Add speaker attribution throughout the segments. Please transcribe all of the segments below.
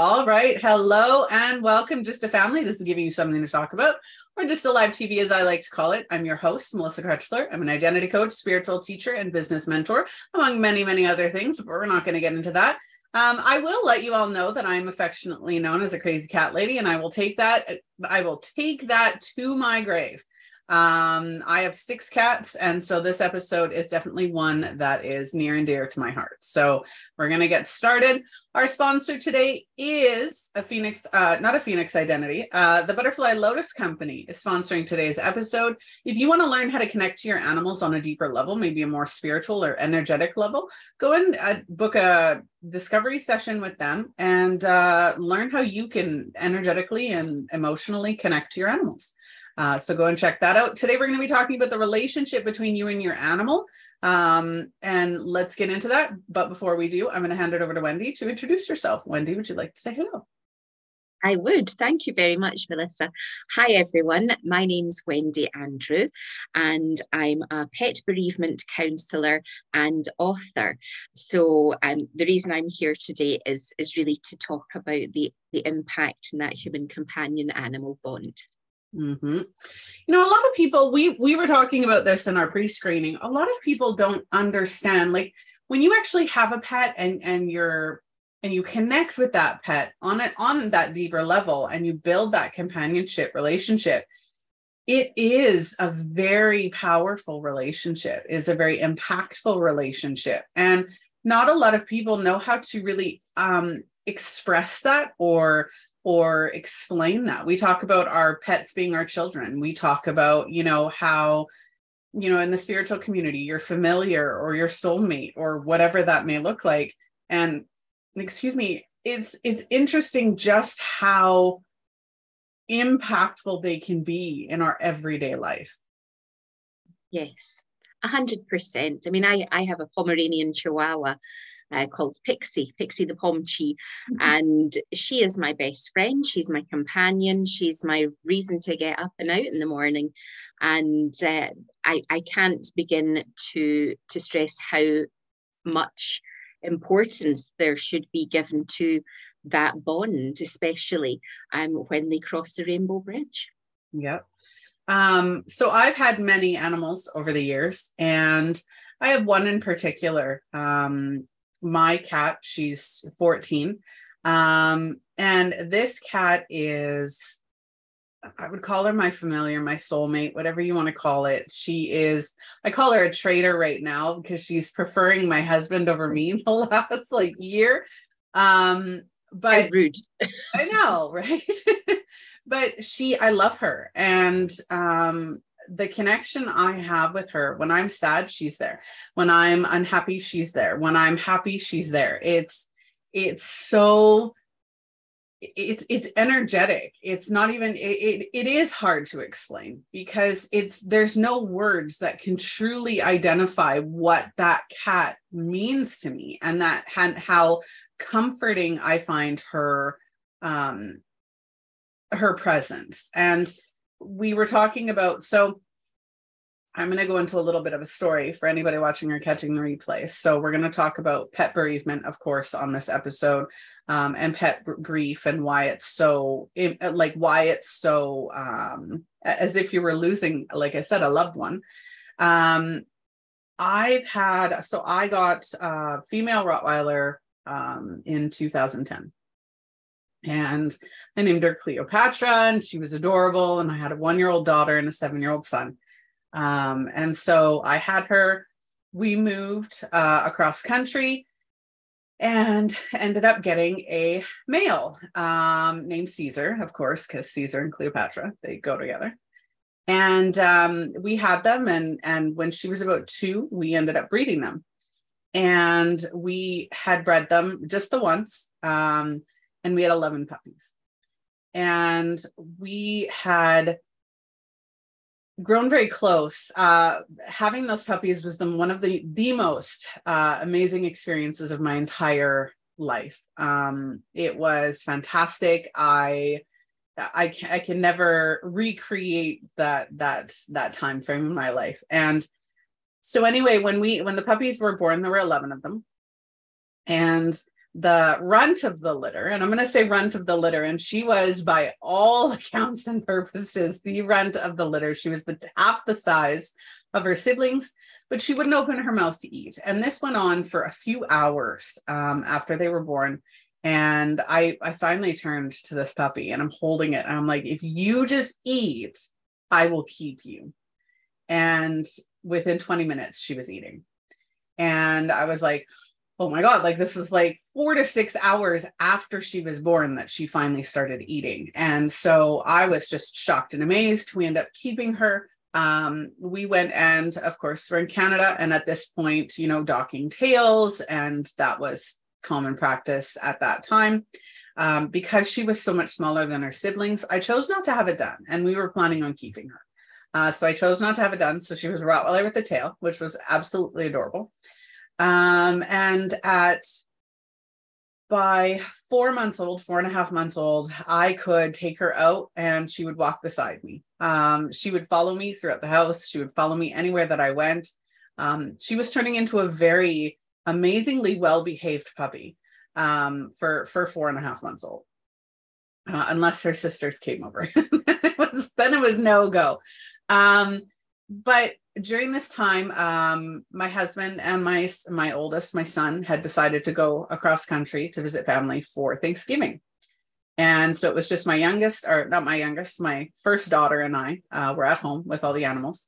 Speaker 1: All right. Hello and welcome, Just a Family. This is giving you something to talk about, or just a live TV, as I like to call it. I'm your host, Melissa Krechler. I'm an identity coach, spiritual teacher, and business mentor, among many, many other things, but we're not going to get into that. Um, I will let you all know that I'm affectionately known as a crazy cat lady, and I will take that. I will take that to my grave. Um, I have six cats, and so this episode is definitely one that is near and dear to my heart. So we're gonna get started. Our sponsor today is a Phoenix, uh, not a Phoenix Identity. Uh, the Butterfly Lotus Company is sponsoring today's episode. If you want to learn how to connect to your animals on a deeper level, maybe a more spiritual or energetic level, go and uh, book a discovery session with them and uh, learn how you can energetically and emotionally connect to your animals. Uh, so go and check that out. Today, we're going to be talking about the relationship between you and your animal. Um, and let's get into that. But before we do, I'm going to hand it over to Wendy to introduce yourself. Wendy, would you like to say hello?
Speaker 2: I would. Thank you very much, Melissa. Hi, everyone. My name's Wendy Andrew, and I'm a pet bereavement counsellor and author. So, um, the reason I'm here today is, is really to talk about the, the impact in that human companion animal bond.
Speaker 1: Mm-hmm. You know, a lot of people we we were talking about this in our pre-screening. A lot of people don't understand like when you actually have a pet and and you're and you connect with that pet on it on that deeper level and you build that companionship relationship it is a very powerful relationship is a very impactful relationship and not a lot of people know how to really um, express that or or explain that. We talk about our pets being our children. We talk about, you know, how, you know, in the spiritual community, your familiar or your soulmate or whatever that may look like. And excuse me, it's it's interesting just how impactful they can be in our everyday life.
Speaker 2: Yes, a hundred percent. I mean, I I have a Pomeranian Chihuahua uh, called Pixie, Pixie the Pomchi. Mm-hmm. And she is my best friend. She's my companion. She's my reason to get up and out in the morning. And uh, I, I can't begin to, to stress how much importance there should be given to that bond, especially um, when they cross the Rainbow Bridge.
Speaker 1: Yep. Um, so I've had many animals over the years, and I have one in particular. Um, my cat. She's 14. Um, and this cat is, I would call her my familiar, my soulmate, whatever you want to call it. She is, I call her a traitor right now because she's preferring my husband over me the last like year. Um, but
Speaker 2: rude.
Speaker 1: I know, right? but she, I love her. And um, the connection I have with her when I'm sad, she's there. When I'm unhappy, she's there. When I'm happy, she's there. It's it's so it's it's energetic it's not even it, it, it is hard to explain because it's there's no words that can truly identify what that cat means to me and that and how comforting i find her um her presence and we were talking about so I'm going to go into a little bit of a story for anybody watching or catching the replay. So, we're going to talk about pet bereavement, of course, on this episode, um, and pet grief and why it's so, like, why it's so, um, as if you were losing, like I said, a loved one. Um, I've had, so I got a female Rottweiler um, in 2010 and I named her Cleopatra, and she was adorable. And I had a one year old daughter and a seven year old son. Um, and so I had her, we moved uh, across country and ended up getting a male um, named Caesar, of course, because Caesar and Cleopatra, they go together. And um, we had them, and and when she was about two, we ended up breeding them, and we had bred them just the once, um, and we had eleven puppies, and we had grown very close. Uh, having those puppies was the, one of the the most uh, amazing experiences of my entire life. Um, it was fantastic. I I can, I can never recreate that that that time frame in my life. And so anyway, when we when the puppies were born, there were eleven of them, and the runt of the litter, and I'm going to say runt of the litter, and she was, by all accounts and purposes, the runt of the litter. She was the half the size of her siblings, but she wouldn't open her mouth to eat. And this went on for a few hours um, after they were born. And I, I finally turned to this puppy and I'm holding it. And I'm like, if you just eat, I will keep you. And within 20 minutes, she was eating. And I was like, oh my God, like this was like four to six hours after she was born that she finally started eating. And so I was just shocked and amazed. We ended up keeping her. Um, we went and, of course, we're in Canada. And at this point, you know, docking tails, and that was common practice at that time. Um, because she was so much smaller than her siblings, I chose not to have it done. And we were planning on keeping her. Uh, so I chose not to have it done. So she was Rottweiler with a tail, which was absolutely adorable. Um, and at by four months old, four and a half months old, I could take her out and she would walk beside me. Um, she would follow me throughout the house. She would follow me anywhere that I went. Um, she was turning into a very amazingly well behaved puppy um, for, for four and a half months old. Uh, unless her sisters came over. it was, then it was no go. Um, but during this time, um, my husband and my my oldest, my son, had decided to go across country to visit family for Thanksgiving, and so it was just my youngest, or not my youngest, my first daughter and I uh, were at home with all the animals,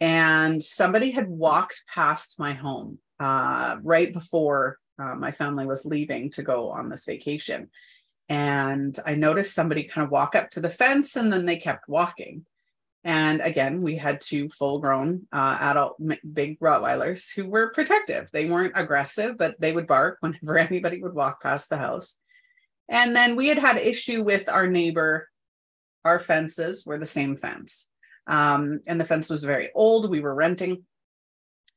Speaker 1: and somebody had walked past my home uh, right before uh, my family was leaving to go on this vacation, and I noticed somebody kind of walk up to the fence, and then they kept walking and again, we had two full grown uh, adult big Rottweilers who were protective. They weren't aggressive, but they would bark whenever anybody would walk past the house. And then we had had issue with our neighbor. Our fences were the same fence. Um, and the fence was very old. We were renting.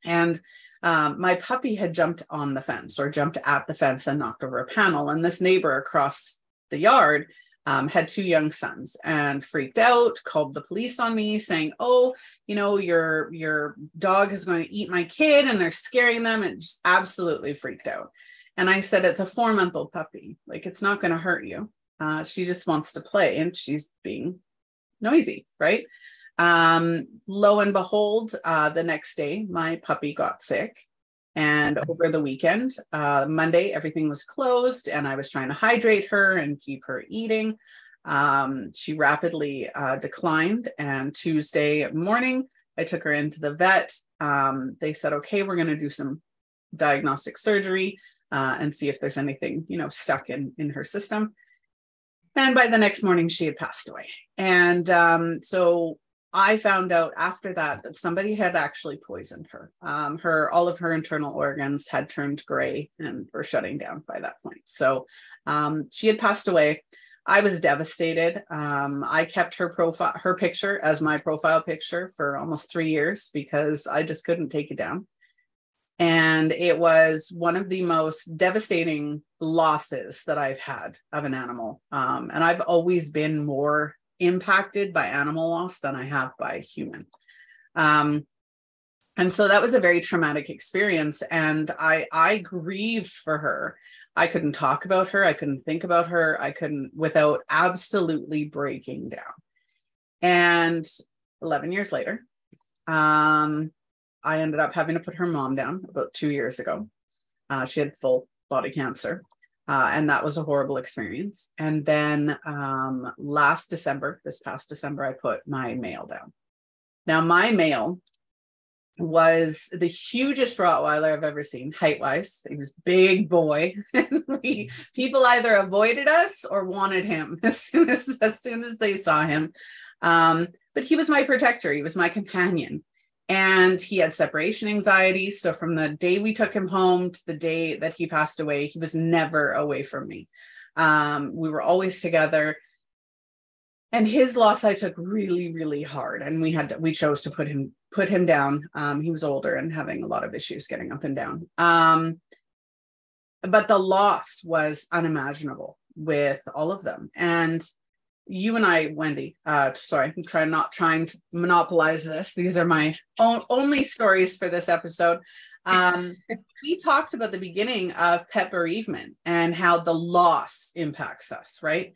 Speaker 1: And um, my puppy had jumped on the fence or jumped at the fence and knocked over a panel. And this neighbor across the yard um, had two young sons and freaked out called the police on me saying oh you know your your dog is going to eat my kid and they're scaring them and just absolutely freaked out. And i said it's a four month old puppy. Like it's not going to hurt you. Uh, she just wants to play and she's being noisy right? Um, lo and behold uh, the next day my puppy got sick and over the weekend, uh, Monday, everything was closed, and I was trying to hydrate her and keep her eating. Um, she rapidly uh, declined. And Tuesday morning, I took her into the vet. Um, they said, okay, we're going to do some diagnostic surgery uh, and see if there's anything, you know, stuck in, in her system. And by the next morning, she had passed away. And um, so I found out after that that somebody had actually poisoned her. Um, her all of her internal organs had turned gray and were shutting down by that point. So um, she had passed away. I was devastated. Um, I kept her profile, her picture as my profile picture for almost three years because I just couldn't take it down. And it was one of the most devastating losses that I've had of an animal. Um, and I've always been more impacted by animal loss than I have by human. Um, and so that was a very traumatic experience. And I I grieved for her. I couldn't talk about her. I couldn't think about her. I couldn't without absolutely breaking down. And 11 years later, um, I ended up having to put her mom down about two years ago. Uh, she had full body cancer. Uh, and that was a horrible experience. And then um, last December, this past December, I put my male down. Now, my male was the hugest Rottweiler I've ever seen, height wise. He was big boy. we people either avoided us or wanted him as soon as as soon as they saw him. Um, but he was my protector. He was my companion and he had separation anxiety. So from the day we took him home to the day that he passed away, he was never away from me. Um, we were always together. And his loss I took really, really hard, and we had to, we chose to put him put him down. Um, he was older and having a lot of issues getting up and down. Um, but the loss was unimaginable with all of them, and you and I, Wendy, uh, sorry, I'm trying not trying to monopolize this. These are my own, only stories for this episode. Um, we talked about the beginning of pet bereavement and how the loss impacts us, right?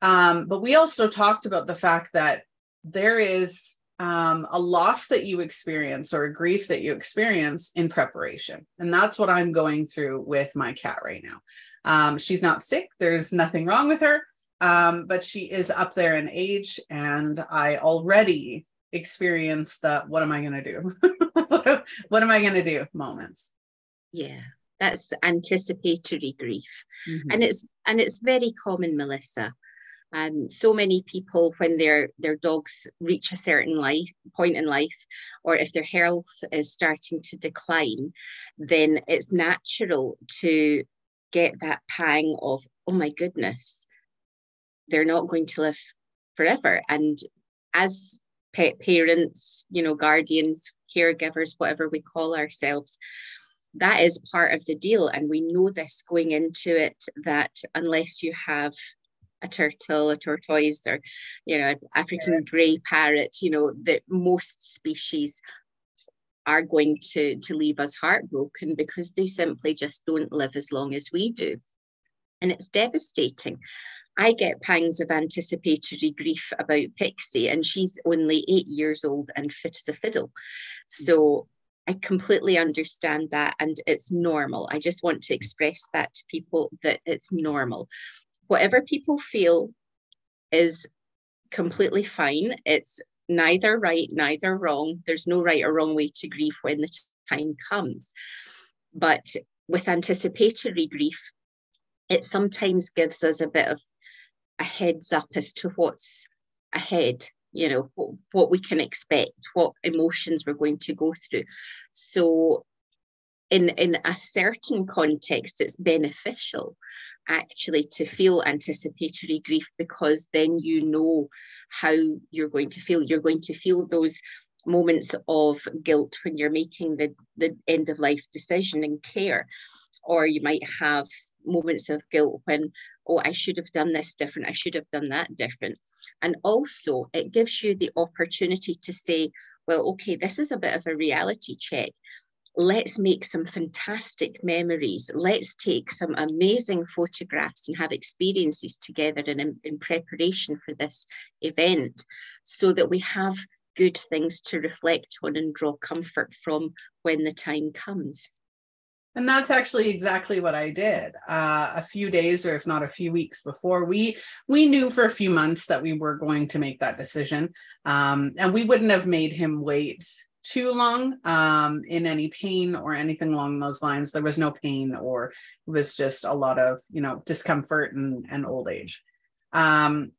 Speaker 1: Um, but we also talked about the fact that there is um, a loss that you experience or a grief that you experience in preparation. And that's what I'm going through with my cat right now. Um, she's not sick, there's nothing wrong with her, um, but she is up there in age. And I already experienced the what am I going to do? what am I going to do moments.
Speaker 2: Yeah that's anticipatory grief mm-hmm. and it's and it's very common melissa um, so many people, when their their dogs reach a certain life point in life, or if their health is starting to decline, then it's natural to get that pang of, oh my goodness, they're not going to live forever. And as pet parents, you know, guardians, caregivers, whatever we call ourselves, that is part of the deal. And we know this going into it that unless you have a turtle, a tortoise, or you know, an African grey parrot, you know, that most species are going to to leave us heartbroken because they simply just don't live as long as we do. And it's devastating. I get pangs of anticipatory grief about Pixie, and she's only eight years old and fit as a fiddle. Hmm. So I completely understand that, and it's normal. I just want to express that to people that it's normal whatever people feel is completely fine. It's neither right, neither wrong. There's no right or wrong way to grieve when the time comes. But with anticipatory grief, it sometimes gives us a bit of a heads up as to what's ahead you know what, what we can expect what emotions we're going to go through. So in in a certain context it's beneficial actually to feel anticipatory grief because then you know how you're going to feel. You're going to feel those moments of guilt when you're making the the end of life decision and care. Or you might have moments of guilt when oh i should have done this different i should have done that different and also it gives you the opportunity to say well okay this is a bit of a reality check let's make some fantastic memories. Let's take some amazing photographs and have experiences together in, in, preparation for this event so that we have good things to reflect on and draw comfort from when the time comes.
Speaker 1: And that's actually exactly what I did. Uh, a few days, or if not a few weeks before, we we knew for a few months that we were going to make that decision, um, and we wouldn't have made him wait too long um, in any pain or anything along those lines. There was no pain, or it was just a lot of you know discomfort and, and old age. Um,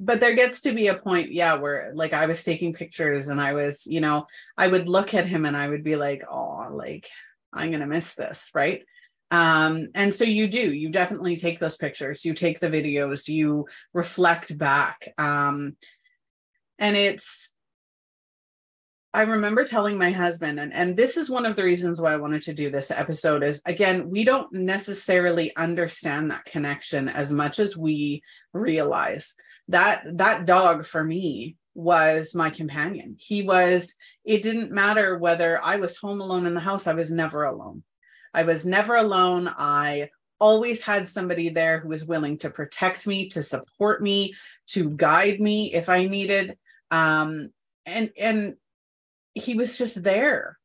Speaker 1: but there gets to be a point, yeah, where like I was taking pictures and I was, you know, I would look at him and I would be like, oh, like I'm gonna miss this, right? Um, and so you do, you definitely take those pictures, you take the videos, you reflect back. Um, and it's I remember telling my husband, and, and this is one of the reasons why I wanted to do this episode is again, we don't necessarily understand that connection as much as we realize. That that dog for me was my companion. He was, it didn't matter whether I was home alone in the house, I was never alone. I was never alone. I always had somebody there who was willing to protect me, to support me, to guide me if I needed. Um, and and he was just there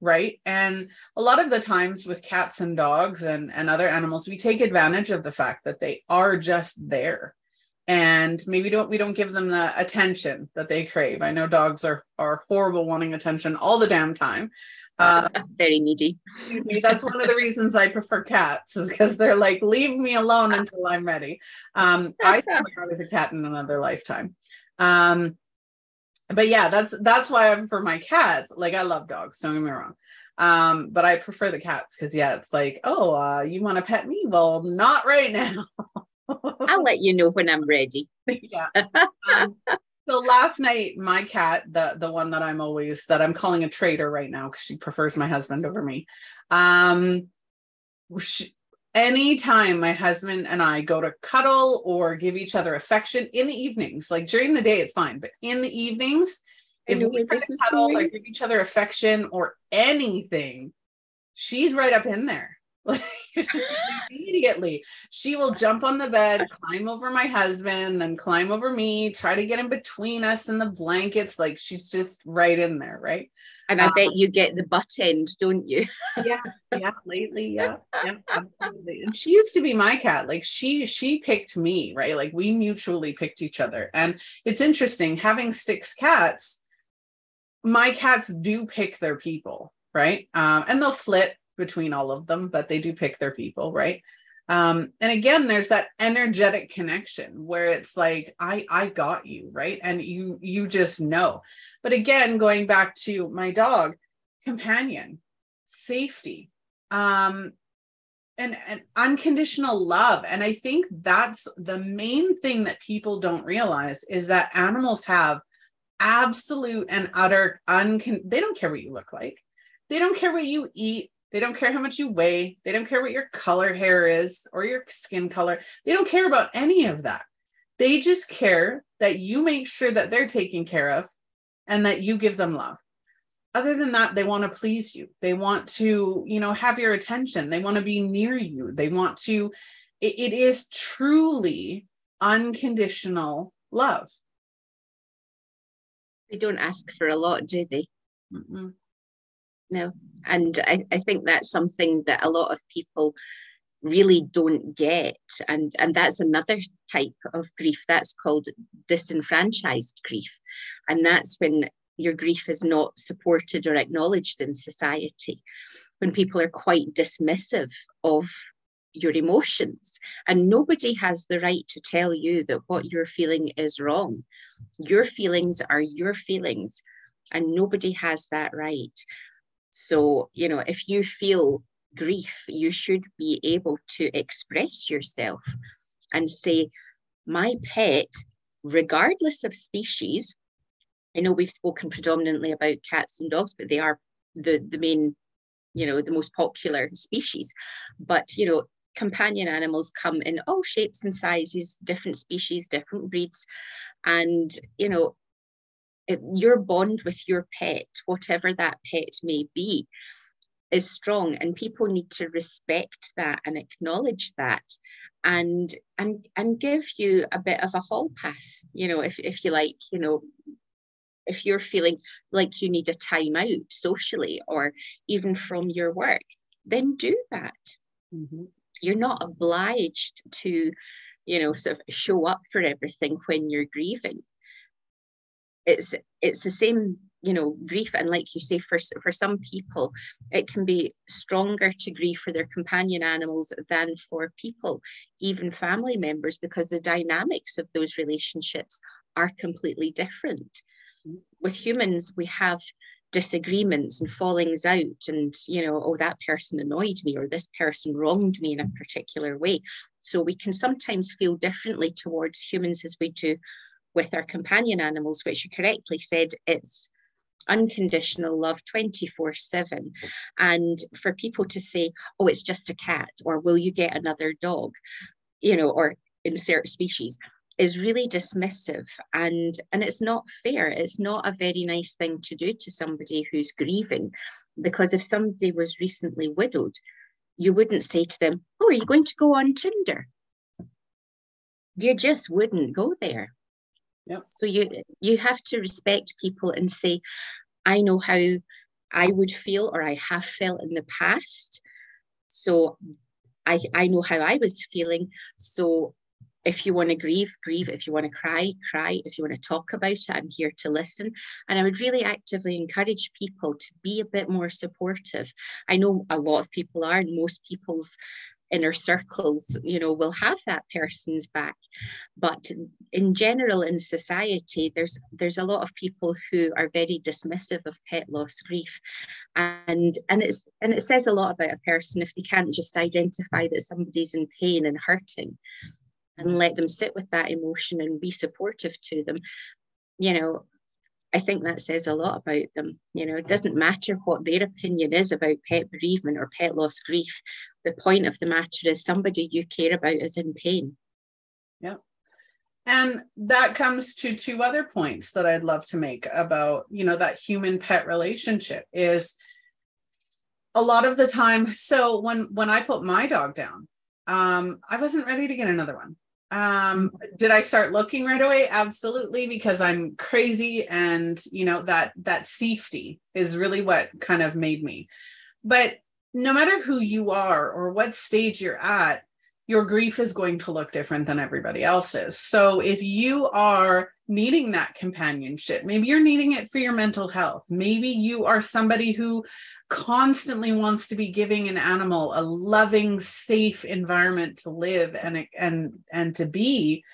Speaker 1: right and a lot of the times with cats and dogs and and other animals we take advantage of the fact that they are just there and maybe don't we don't give them the attention that they crave i know dogs are are horrible wanting attention all the damn time
Speaker 2: uh, very needy
Speaker 1: that's one of the reasons i prefer cats is because they're like leave me alone until i'm ready um i thought i was a cat in another lifetime um but yeah, that's that's why I'm for my cats. Like I love dogs, don't get me wrong. Um, but I prefer the cats because yeah, it's like, oh, uh, you want to pet me? Well, not right now.
Speaker 2: I'll let you know when I'm ready.
Speaker 1: yeah. Um, so last night, my cat, the the one that I'm always that I'm calling a traitor right now because she prefers my husband over me. Um, she, anytime my husband and I go to cuddle or give each other affection in the evenings, like during the day, it's fine, but in the evenings, if we try to cuddle or give each other affection or anything, she's right up in there. Like immediately, she will jump on the bed, climb over my husband, then climb over me, try to get in between us and the blankets. Like she's just right in there, right?
Speaker 2: And I um, bet you get the butt end, don't you?
Speaker 1: yeah, yeah, lately, yeah, yeah, absolutely. And she used to be my cat. Like she, she picked me, right? Like we mutually picked each other. And it's interesting having six cats. My cats do pick their people, right? Um, and they'll flip between all of them, but they do pick their people, right? um and again there's that energetic connection where it's like i i got you right? And you you just know. But again going back to my dog companion safety um and, and unconditional love. And i think that's the main thing that people don't realize is that animals have absolute and utter uncon they don't care what you look like. They don't care what you eat they don't care how much you weigh. They don't care what your color hair is or your skin color. They don't care about any of that. They just care that you make sure that they're taken care of and that you give them love. Other than that, they want to please you. They want to, you know, have your attention. They want to be near you. They want to, it, it is truly unconditional love.
Speaker 2: They don't ask for a lot, do they? Mm-mm no and I, I think that's something that a lot of people really don't get. And and that's another type of grief that's called disenfranchised grief. And that's when your grief is not supported or acknowledged in society when people are quite dismissive of your emotions. And nobody has the right to tell you that what you're feeling is wrong. Your feelings are your feelings and nobody has that right so, you know, if you feel grief, you should be able to express yourself and say, my pet, regardless of species, I know we've spoken predominantly about cats and dogs, but they are the, the main, you know, the most popular species. But, you know, companion animals come in all shapes and sizes, different species, different breeds. And, you know, your bond with your pet, whatever that pet may be, is strong and people need to respect that and acknowledge that and and and give you a bit of a hall pass you know if, if you like you know if you're feeling like you need a time out socially or even from your work then do that mm-hmm. you're not obliged to you know sort of show up for everything when you're grieving it's it's the same you know grief. And like you say for for some people it can be stronger to grieve for their companion animals than for people even family members because the dynamics of those relationships are completely different. With humans we have disagreements and fallings out and you know oh that person annoyed me or this person wronged me in a particular way. So we can sometimes feel differently towards humans as we do with our companion animals, which you correctly said it's unconditional love 24 7 and for people to say oh it's just a cat or will you get another dog? you know or insert species is really dismissive. And and it's not fair. It's not a very nice thing to do to somebody who's grieving because if somebody was recently widowed you wouldn't say to them oh are you going to go on tinder? You just wouldn't go there
Speaker 1: Yep.
Speaker 2: So you you have to respect people and say, I know how I would feel or I have felt in the past. So I I know how I was feeling. So if you want to grieve, grieve. If you want to cry, cry. If you want to talk about it, I'm here to listen. And I would really actively encourage people to be a bit more supportive. I know a lot of people are, and most people's inner circles you know will have that person's back but in general in society there's there's a lot of people who are very dismissive of pet loss grief and and it's and it says a lot about a person if they can't just identify that somebody's in pain and hurting and let them sit with that emotion and be supportive to them you know I think that says a lot about them. You know, it doesn't matter what their opinion is about pet bereavement or pet loss grief. The point of the matter is somebody you care about is in pain.
Speaker 1: Yeah. And that comes to two other points that I'd love to make about, you know, that human pet relationship is a lot of the time. So when when I put my dog down, um, I wasn't ready to get another one. Um, did I start looking right away? Absolutely, because I'm crazy and you know that that safety is really what kind of made me. But no matter who you are or what stage you're at, your grief is going to look different than everybody else's. So if you are needing that companionship, maybe you're needing it for your mental health, maybe you are somebody who constantly wants to be giving an animal a loving, safe environment to live and and and to be,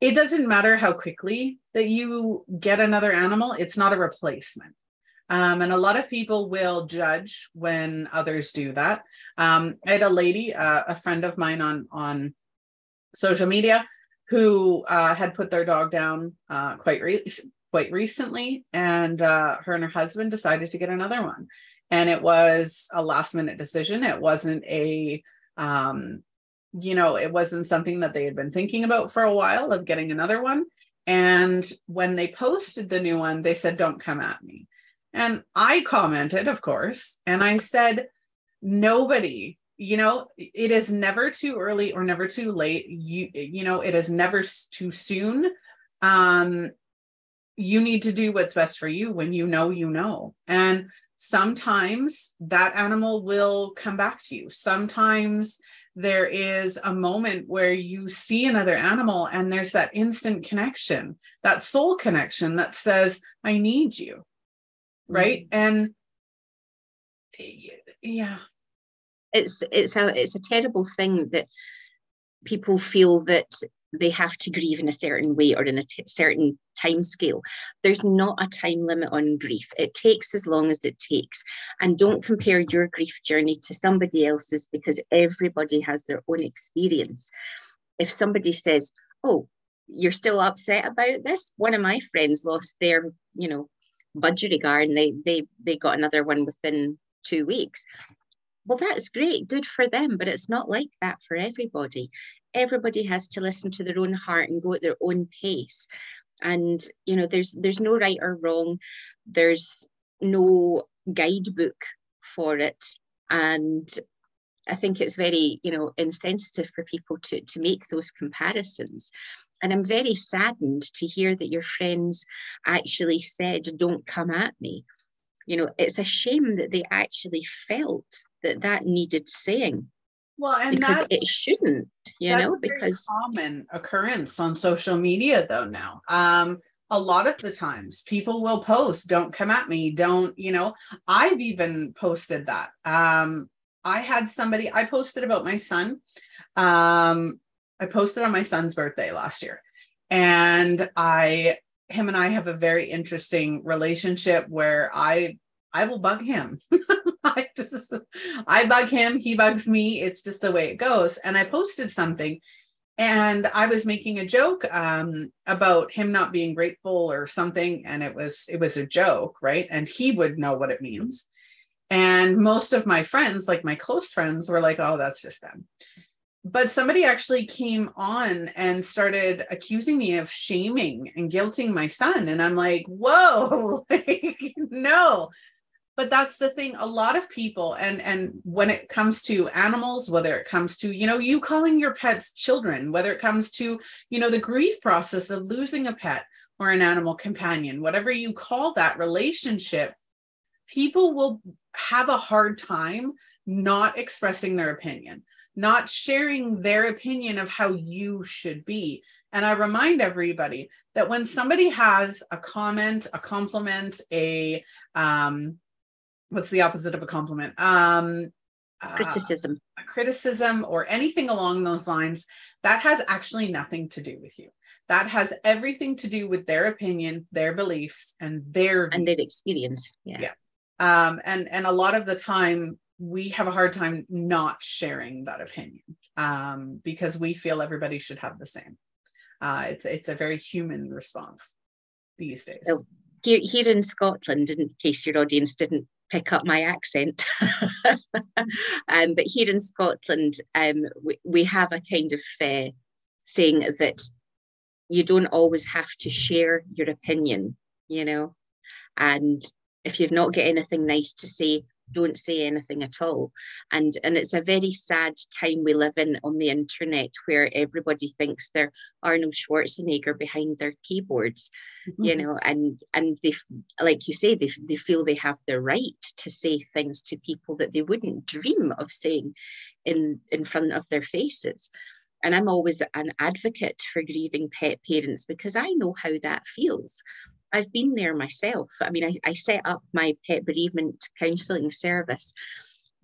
Speaker 1: it doesn't matter how quickly that you get another animal, it's not a replacement. Um, and a lot of people will judge when others do that. Um, I had a lady, uh, a friend of mine on on social media, who uh, had put their dog down uh, quite re- quite recently, and uh, her and her husband decided to get another one. And it was a last minute decision. It wasn't a um, you know, it wasn't something that they had been thinking about for a while of getting another one. And when they posted the new one, they said, "Don't come at me." And I commented, of course, and I said, nobody, you know, it is never too early or never too late. You, you know, it is never too soon. Um, you need to do what's best for you when you know you know. And sometimes that animal will come back to you. Sometimes there is a moment where you see another animal and there's that instant connection, that soul connection that says, I need you right? Mm-hmm. and yeah.
Speaker 2: It's it's a it's a terrible thing that people feel that they have to grieve in a certain way or in a t- certain time scale there's not a time limit on grief. It takes as long as it takes. And don't compare your grief journey to somebody else's because everybody has their own experience. If somebody says oh you're still upset about this? One of my friends lost their you know budgerigar and they they they got another one within two weeks. Well that's great good for them but it's not like that for everybody. Everybody has to listen to their own heart and go at their own pace. And you know there's there's no right or wrong. There's no guidebook for it. And I think it's very, you know, insensitive for people to, to make those comparisons. And I'm very saddened to hear that your friends actually said, don't come at me. You know, it's a shame that they actually felt that that needed saying.
Speaker 1: Well, and
Speaker 2: because
Speaker 1: that,
Speaker 2: it shouldn't, you know, because
Speaker 1: common occurrence on social media though now. Um, a lot of the times people will post, don't come at me, don't, you know, I've even posted that. Um, I had somebody, I posted about my son. Um, I posted on my son's birthday last year. And I, him and I have a very interesting relationship where I, I will bug him. I just, I bug him, he bugs me. It's just the way it goes. And I posted something and I was making a joke um, about him not being grateful or something, and it was it was a joke, right? And he would know what it means. And most of my friends, like my close friends, were like, oh, that's just them. But somebody actually came on and started accusing me of shaming and guilting my son. And I'm like, whoa, like, no. But that's the thing. A lot of people, and and when it comes to animals, whether it comes to, you know, you calling your pets children, whether it comes to, you know, the grief process of losing a pet or an animal companion, whatever you call that relationship, people will have a hard time not expressing their opinion, not sharing their opinion of how you should be. And I remind everybody that when somebody has a comment, a compliment, a um, what's the opposite of a compliment? Um,
Speaker 2: criticism.
Speaker 1: Uh, a criticism or anything along those lines, that has actually nothing to do with you. That has everything to do with their opinion, their beliefs, and their
Speaker 2: and their experience. Yeah.
Speaker 1: Yeah um, and and a lot of the time we have a hard time not sharing that opinion um, because we feel everybody should have the same. Uh, it's it's a very human response these days.
Speaker 2: So here, here in Scotland, in case your audience didn't pick up my accent. um, but here in Scotland, um, we, we have a kind of uh, saying that you don't always have to share your opinion, you know, and if you've not got anything nice to say, don't say anything at all. And and it's a very sad time we live in on the internet where everybody thinks they're arnold schwarzenegger behind their keyboards mm-hmm. you know and and they like you say they, they feel they have the right to say things to people that they wouldn't dream of saying in in front of their faces. And i'm always an advocate for grieving pet parents because i know how that feels I've been there myself. I mean, I, I set up my pet bereavement counselling service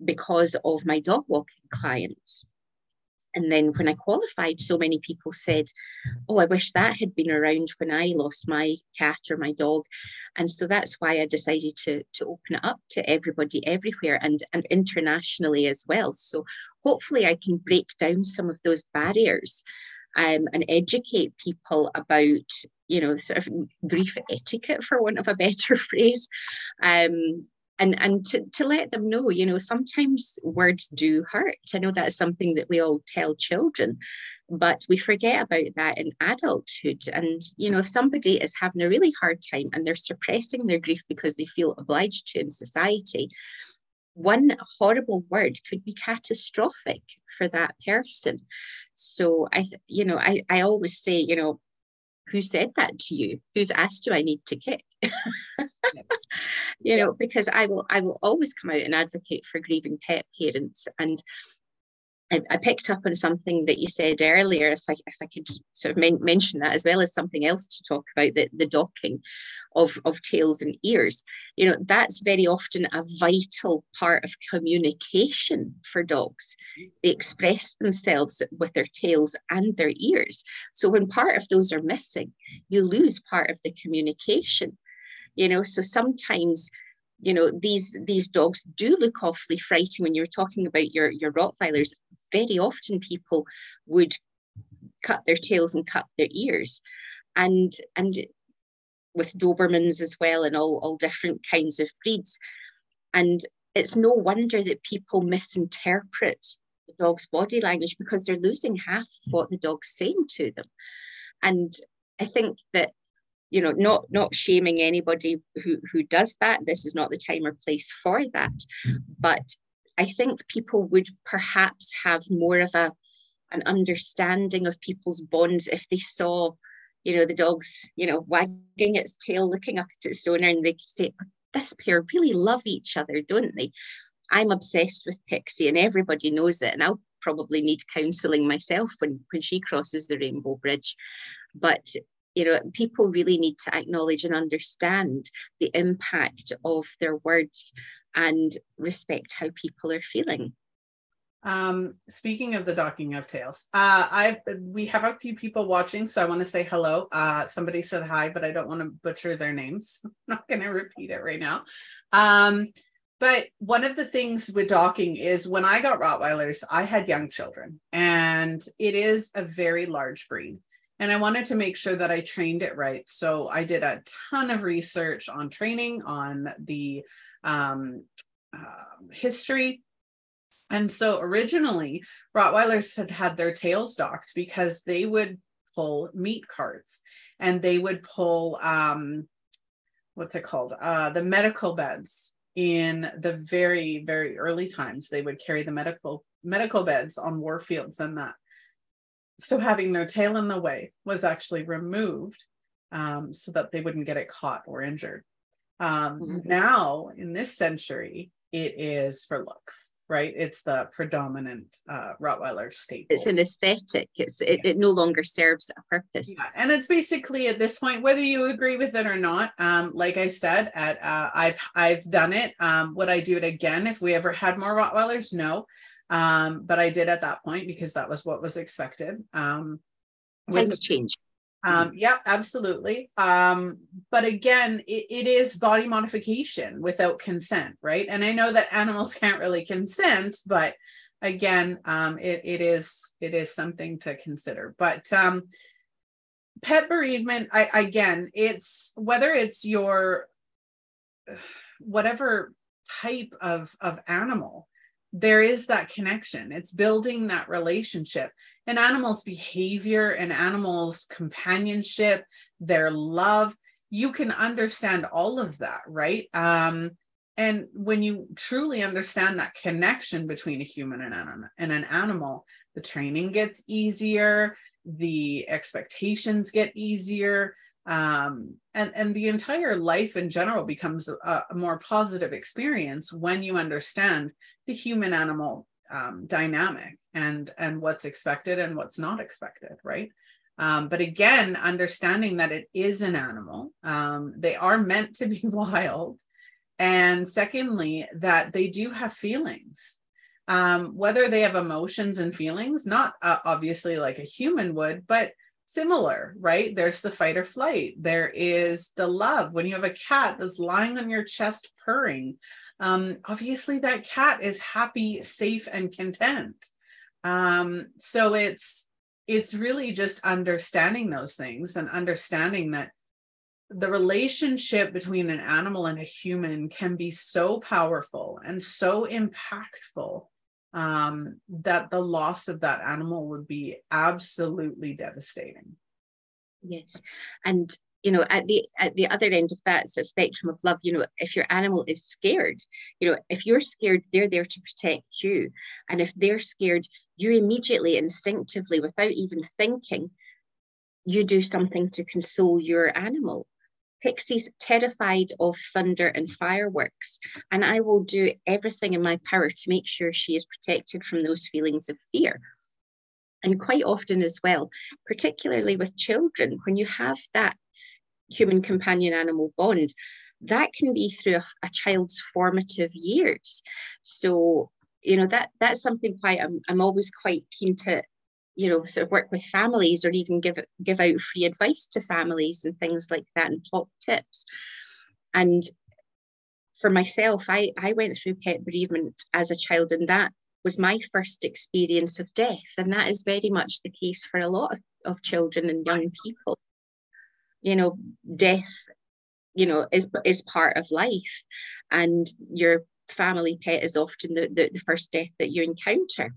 Speaker 2: because of my dog walking clients. And then when I qualified, so many people said, Oh, I wish that had been around when I lost my cat or my dog. And so that's why I decided to, to open it up to everybody everywhere and, and internationally as well. So hopefully I can break down some of those barriers um, and educate people about you know sort of grief etiquette for want of a better phrase. Um, and and to, to let them know you know sometimes words do hurt. I know that's something that we all tell children but we forget about that in adulthood. And you know if somebody is having a really hard time and they're suppressing their grief because they feel obliged to in society one horrible word could be catastrophic for that person so i you know i i always say you know who said that to you? Who's asked you i need to kick? You know because i will i will always come out and advocate for grieving pet parents. And I, I, picked up on something that you said earlier. If I if I could sort of men- mention that as well as something else to talk about the, the docking of of tails and ears. You know that's very often a vital part of communication for dogs. They express themselves with their tails and their ears. So when part of those are missing, you lose part of the communication. You know, so sometimes you know these these dogs do look awfully frightening when you're talking about your your rottweilers very often people would cut their tails and cut their ears. And and with dobermans as well and all, all different kinds of breeds. And it's no wonder that people misinterpret the dog's body language because they're losing half of what the dog's saying to them. And i think that you know not not shaming anybody who who does that. This is not the time or place for that. But I think people would perhaps have more of a an understanding of people's bonds if they saw, you know, the dog's, you know, wagging its tail, looking up at its owner, and they say, this pair really love each other, don't they? I'm obsessed with Pixie, and everybody knows it, and I'll probably need counselling myself when when she crosses the rainbow bridge. But you know, people really need to acknowledge and understand the impact of their words and respect how people are feeling.
Speaker 1: Um, speaking of the docking of tails, uh, I we have a few people watching, so I want to say hello. Uh, somebody said hi, but I don't want to butcher their names. I'm not going to repeat it right now. Um, but one of the things with docking is when I got Rottweilers, I had young children, and it is a very large breed. And I wanted to make sure that I trained it right. So I did a ton of research on training, on the um, uh, history. And so originally, Rottweilers had had their tails docked because they would pull meat carts and they would pull, um, what's it called? Uh, the medical beds in the very, very early times. They would carry the medical medical beds on war fields and that. So having their tail in the way was actually removed um, so that they wouldn't get it caught or injured. Um, mm-hmm. Now, in this century, it is for looks, right? It's the predominant uh, Rottweiler staple.
Speaker 2: It's an aesthetic. It's it, yeah. it no longer serves a purpose.
Speaker 1: Yeah. And it's basically at this point, whether you agree with it or not. Um, like I said, at uh, I've I've done it. Um, would I do it again if we ever had more Rottweilers? No. Um, but I did at that point because that was what was expected. Um,
Speaker 2: Times the, change.
Speaker 1: Um, yeah, absolutely. Um, but again, it, it is body modification without consent, right? And I know that animals can't really consent, but again, um, it, it is it is something to consider. But um, pet bereavement, I again, it's whether it's your whatever type of of animal there is that connection. It's building that relationship. And animal's behavior and animals companionship their love you can understand all of that right? Um and when you truly understand that connection between a human and an, and an animal the training gets easier the expectations get easier um, and and the entire life in general becomes a, a, more positive experience when you understand the human animal um, dynamic and and what's expected and what's not expected right um, but again understanding that it is an animal um, they are meant to be wild and secondly that they do have feelings um, whether they have emotions and feelings not uh, obviously like a human would but similar, right? There's the fight or flight. There is the love. When you have a cat that's lying on your chest purring, um, obviously that cat is happy, safe, and content. Um, so it's it's really just understanding those things and understanding that the relationship between an animal and a human can be so powerful and so impactful um, that the loss of that animal would be absolutely devastating.
Speaker 2: Yes, and you know at the at the other end of that sort of spectrum of love you know if your animal is scared you know if you're scared they're there to protect you. And if they're scared you immediately instinctively without even thinking you do something to console your animal. Pixie's terrified of thunder and fireworks, and I will do everything in my power to make sure she is protected from those feelings of fear. And quite often, as well, particularly with children, when you have that human companion animal bond, that can be through a, a child's formative years. So, you know, that that's something quite I'm, I'm always quite keen to you know sort of work with families or even give give out free advice to families and things like that and top tips. And for myself i i went through pet bereavement as a child and that was my first experience of death. And that is very much the case for a lot of, of children and young people you know death you know is is part of life and your family pet is often the, the, the first death that you encounter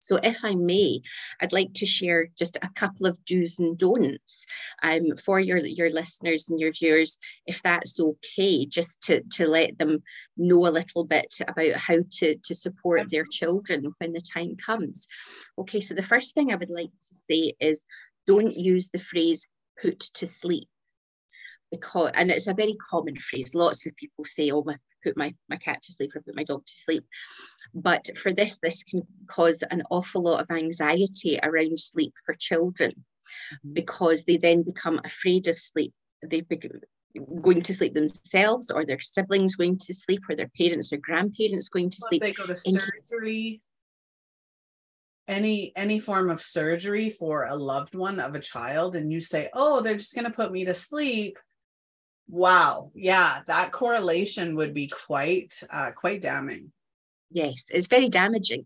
Speaker 2: so, if I may, I'd like to share just a couple of do's and don'ts um, for your, your listeners and your viewers, if that's okay, just to, to let them know a little bit about how to, to support their children when the time comes. Okay, so the first thing I would like to say is don't use the phrase put to sleep. Because and it's a very common phrase. Lots of people say oh my put my, my cat to sleep or put my dog to sleep. But for this this can cause an awful lot of anxiety around sleep for children because they then become afraid of sleep. They begin going to sleep themselves or their siblings going to sleep or their parents or grandparents going to sleep.
Speaker 1: they go to surgery any any form of surgery for a loved one of a child and you say oh they're just going to put me to sleep Wow. Yeah, that correlation would be quite uh, quite damning.
Speaker 2: Yes, it's very damaging.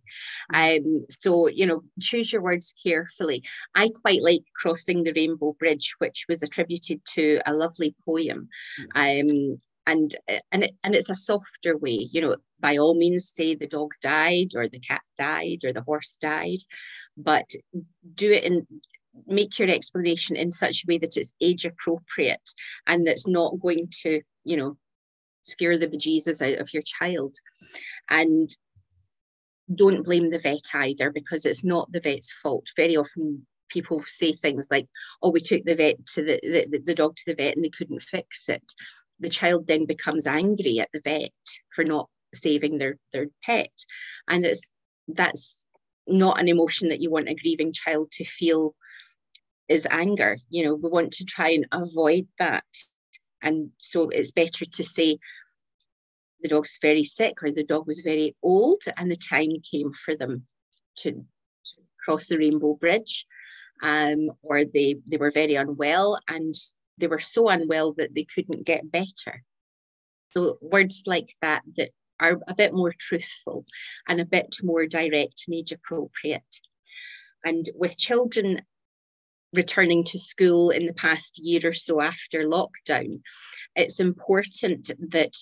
Speaker 2: Um, so, you know, choose your words carefully. I quite like Crossing the Rainbow Bridge, which was attributed to a lovely poem. Um, and and it, and it's a softer way, you know, by all means say the dog died or the cat died or the horse died, but do it in make your explanation in such a way that it's age appropriate and that's not going to, you know, scare the bejesus out of your child. And don't blame the vet either because it's not the vet's fault. Very often people say things like, oh, we took the vet to the, the, the dog to the vet and they couldn't fix it. The child then becomes angry at the vet for not saving their, their pet. And it's that's not an emotion that you want a grieving child to feel is anger. You know, we want to try and avoid that. And so it's better to say the dog's very sick or the dog was very old and the time came for them to, cross the rainbow bridge. Um, or they, they were very unwell and they were so unwell that they couldn't get better. So words like that that are a bit more truthful and a bit more direct and age appropriate. And with children, returning to school in the past year or so after lockdown, it's important that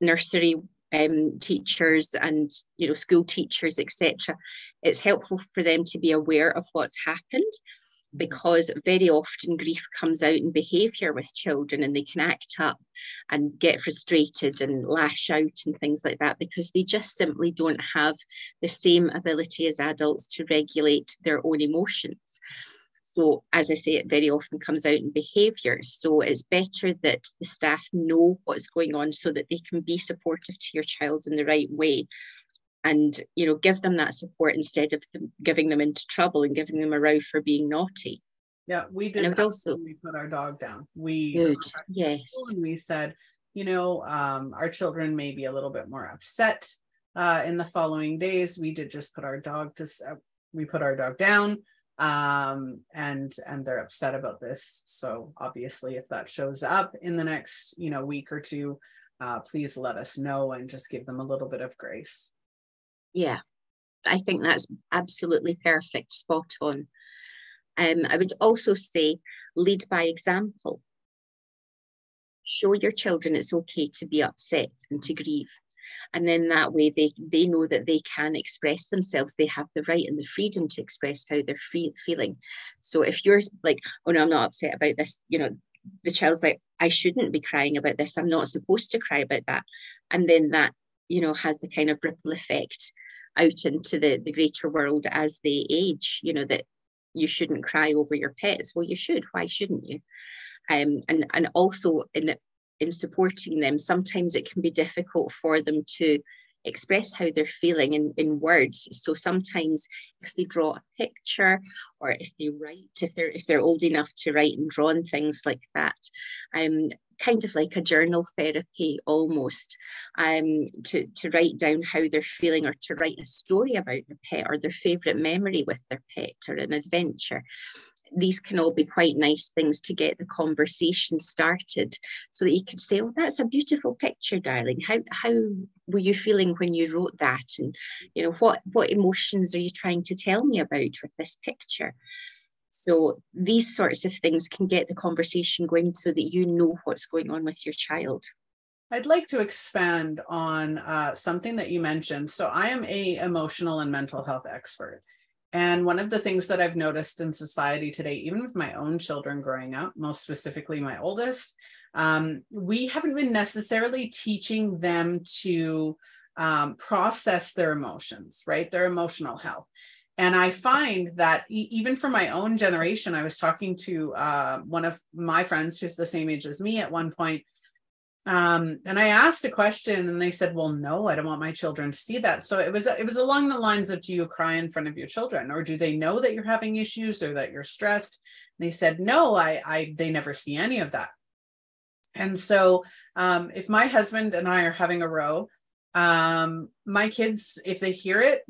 Speaker 2: nursery um, teachers and you know school teachers etc it's helpful for them to be aware of what's happened because very often grief comes out in behaviour with children and they can act up and get frustrated and lash out and things like that because they just simply don't have the same ability as adults to regulate their own emotions. So, as I say, it very often comes out in behaviour. So, it's better that the staff know what's going on so that they can be supportive to your child in the right way and you know give them that support instead of them giving them into trouble and giving them a row for being naughty.
Speaker 1: Yeah we did and also we put our dog down. We
Speaker 2: good. yes.
Speaker 1: and we said you know um, our children may be a little bit more upset uh, in the following days. We did just put our dog to uh, we put our dog down um, and and they're upset about this. So obviously if that shows up in the next you know week or two uh, please let us know and just give them a little bit of grace
Speaker 2: yeah, I think that's absolutely perfect, spot on. Um, I would also say lead by example. Show your children it's okay to be upset and to grieve. And then that way they, they know that they can express themselves. They have the right and the freedom to express how they're feeling. So if you're like, oh no, I'm not upset about this, you know, the child's like, I shouldn't be crying about this. I'm not supposed to cry about that. And then that, you know, has the kind of ripple effect out into the, the greater world as they age, you know, that you shouldn't cry over your pets. Well, you should. Why shouldn't you? Um, and, and also in, in supporting them, sometimes it can be difficult for them to express how they're feeling in, in words. So sometimes if they draw a picture or if they write, if they're if they're old enough to write and draw and things like that, um, kind of like a journal therapy almost um, to, to write down how they're feeling or to write a story about their pet or their favourite memory with their pet or an adventure. These can all be quite nice things to get the conversation started so that you could say, Oh, that's a beautiful picture, darling. How how were you feeling when you wrote that? And you know, what what emotions are you trying to tell me about with this picture? So these sorts of things can get the conversation going so that you know what's going on with your child.
Speaker 1: I'd like to expand on uh, something that you mentioned. So I am a emotional and mental health expert. And one of the things that I've noticed in society today, even with my own children growing up, most specifically my oldest, um, we haven't been necessarily teaching them to um, process their emotions, right? Their emotional health and i find that e- even for my own generation i was talking to uh, one of my friends who's the same age as me at one point um, and i asked a question and they said well no i don't want my children to see that. So it was it was along the lines of do you cry in front of your children or do they know that you're having issues or that you're stressed? And they said no i i they never see any of that. And so um, if my husband and i are having a row um, my kids if they hear it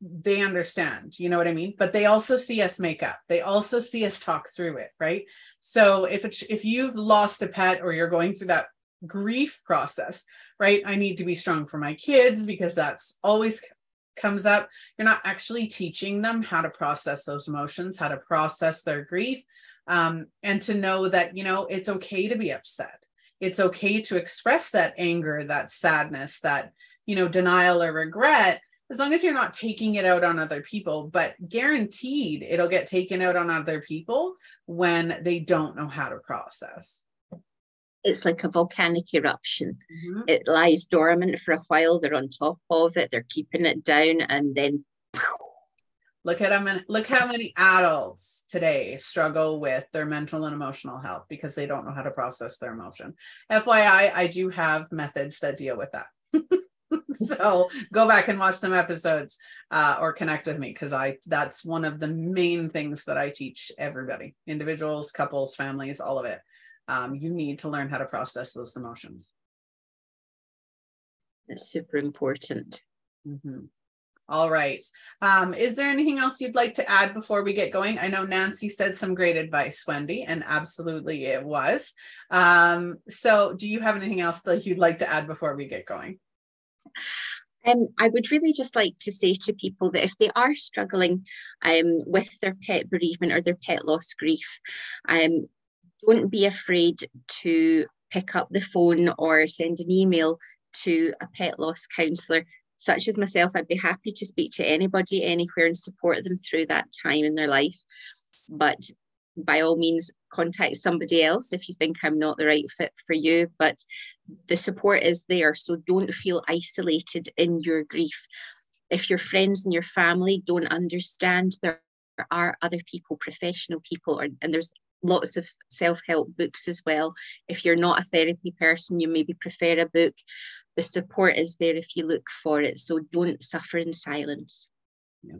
Speaker 1: they understand you know what i mean? But they also see us make up. They also see us talk through it right? So if it's if you've lost a pet or you're going through that grief process right? I need to be strong for my kids because that's always comes up. You're not actually teaching them how to process those emotions how to process their grief um, and to know that you know it's okay to be upset. It's okay to express that anger that sadness that you know denial or regret as long as you're not taking it out on other people, but guaranteed it'll get taken out on other people when they don't know how to process.
Speaker 2: It's like a volcanic eruption. Mm-hmm. It lies dormant for a while. They're on top of it. They're keeping it down, and then
Speaker 1: look at them. Look how many adults today struggle with their mental and emotional health because they don't know how to process their emotion. FYI, I do have methods that deal with that. so go back and watch some episodes uh, or connect with me because I that's one of the main things that I teach everybody, individuals, couples, families, all of it. Um, you need to learn how to process those emotions.
Speaker 2: That's super important.
Speaker 1: Mm-hmm. All right. Um, is there anything else you'd like to add before we get going? I know Nancy said some great advice, Wendy, and absolutely it was. Um, so, do you have anything else that you'd like to add before we get going?
Speaker 2: Um, I would really just like to say to people that if they are struggling um, with their pet bereavement or their pet loss grief, um, don't be afraid to pick up the phone or send an email to a pet loss counsellor such as myself, I'd be happy to speak to anybody anywhere and support them through that time in their life. But by all means, contact somebody else if you think I'm not the right fit for you. But the support is there. So don't feel isolated in your grief. If your friends and your family don't understand, there are other people, professional people, or, and there's lots of self-help books as well. If you're not a therapy person, you maybe prefer a book. The support is there if you look for it. So don't suffer in silence.
Speaker 1: Yeah.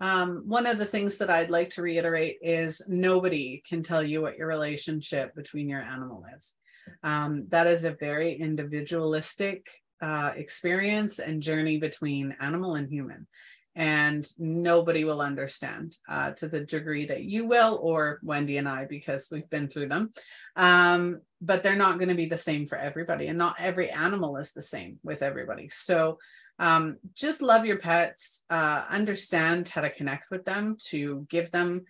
Speaker 1: Um, one of the things that I'd like to reiterate is nobody can tell you what your relationship between your animal is. Um, that is a very individualistic uh, experience and journey between animal and human and nobody will understand uh, to the degree that you will or wendy and i because we've been through them. Um, but they're not going to be the same for everybody and not every animal is the same with everybody. So um, just love your pets uh, understand how to connect with them to give them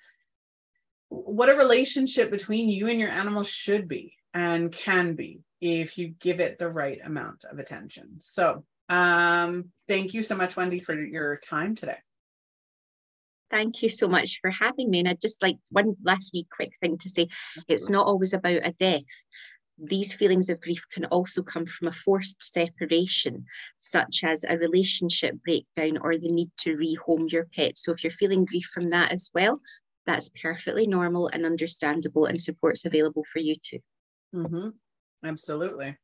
Speaker 1: what a relationship between you and your animal should be and can be if you give it the right amount of attention. So um, thank you so much, Wendy, for your time today.
Speaker 2: Thank you so much for having me. And I'd just like one last wee quick thing to say it's not always about a death. These feelings of grief can also come from a forced separation, such as a relationship breakdown or the need to rehome your pet. So, if you're feeling grief from that as well, that's perfectly normal and understandable, and support's available for you too.
Speaker 1: Mm-hmm. Absolutely.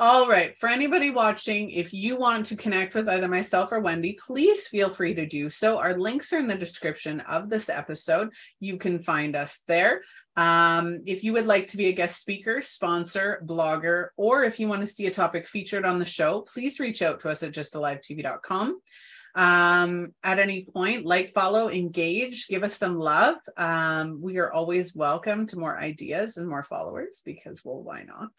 Speaker 1: All right. For anybody watching, if you want to connect with either myself or Wendy, please feel free to do so. Our links are in the description of this episode. You can find us there. Um, if you would like to be a guest speaker, sponsor, blogger, or if you want to see a topic featured on the show, please reach out to us at gysttalivetv.com. Um, at any point, like, follow, engage, give us some love. Um, we are always welcome to more ideas and more followers because, well, why not?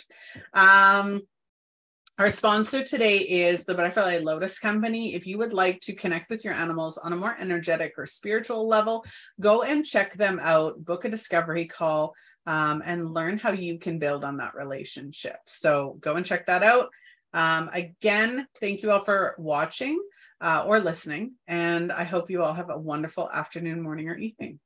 Speaker 1: Our sponsor today is the Butterfly Lotus Company. If you would like to connect with your animals on a more energetic or spiritual level, go and check them out, book a discovery call, um, and learn how you can build on that relationship. So go and check that out. Um, again, thank you all for watching uh, or listening, and I hope you all have a wonderful afternoon, morning, or evening.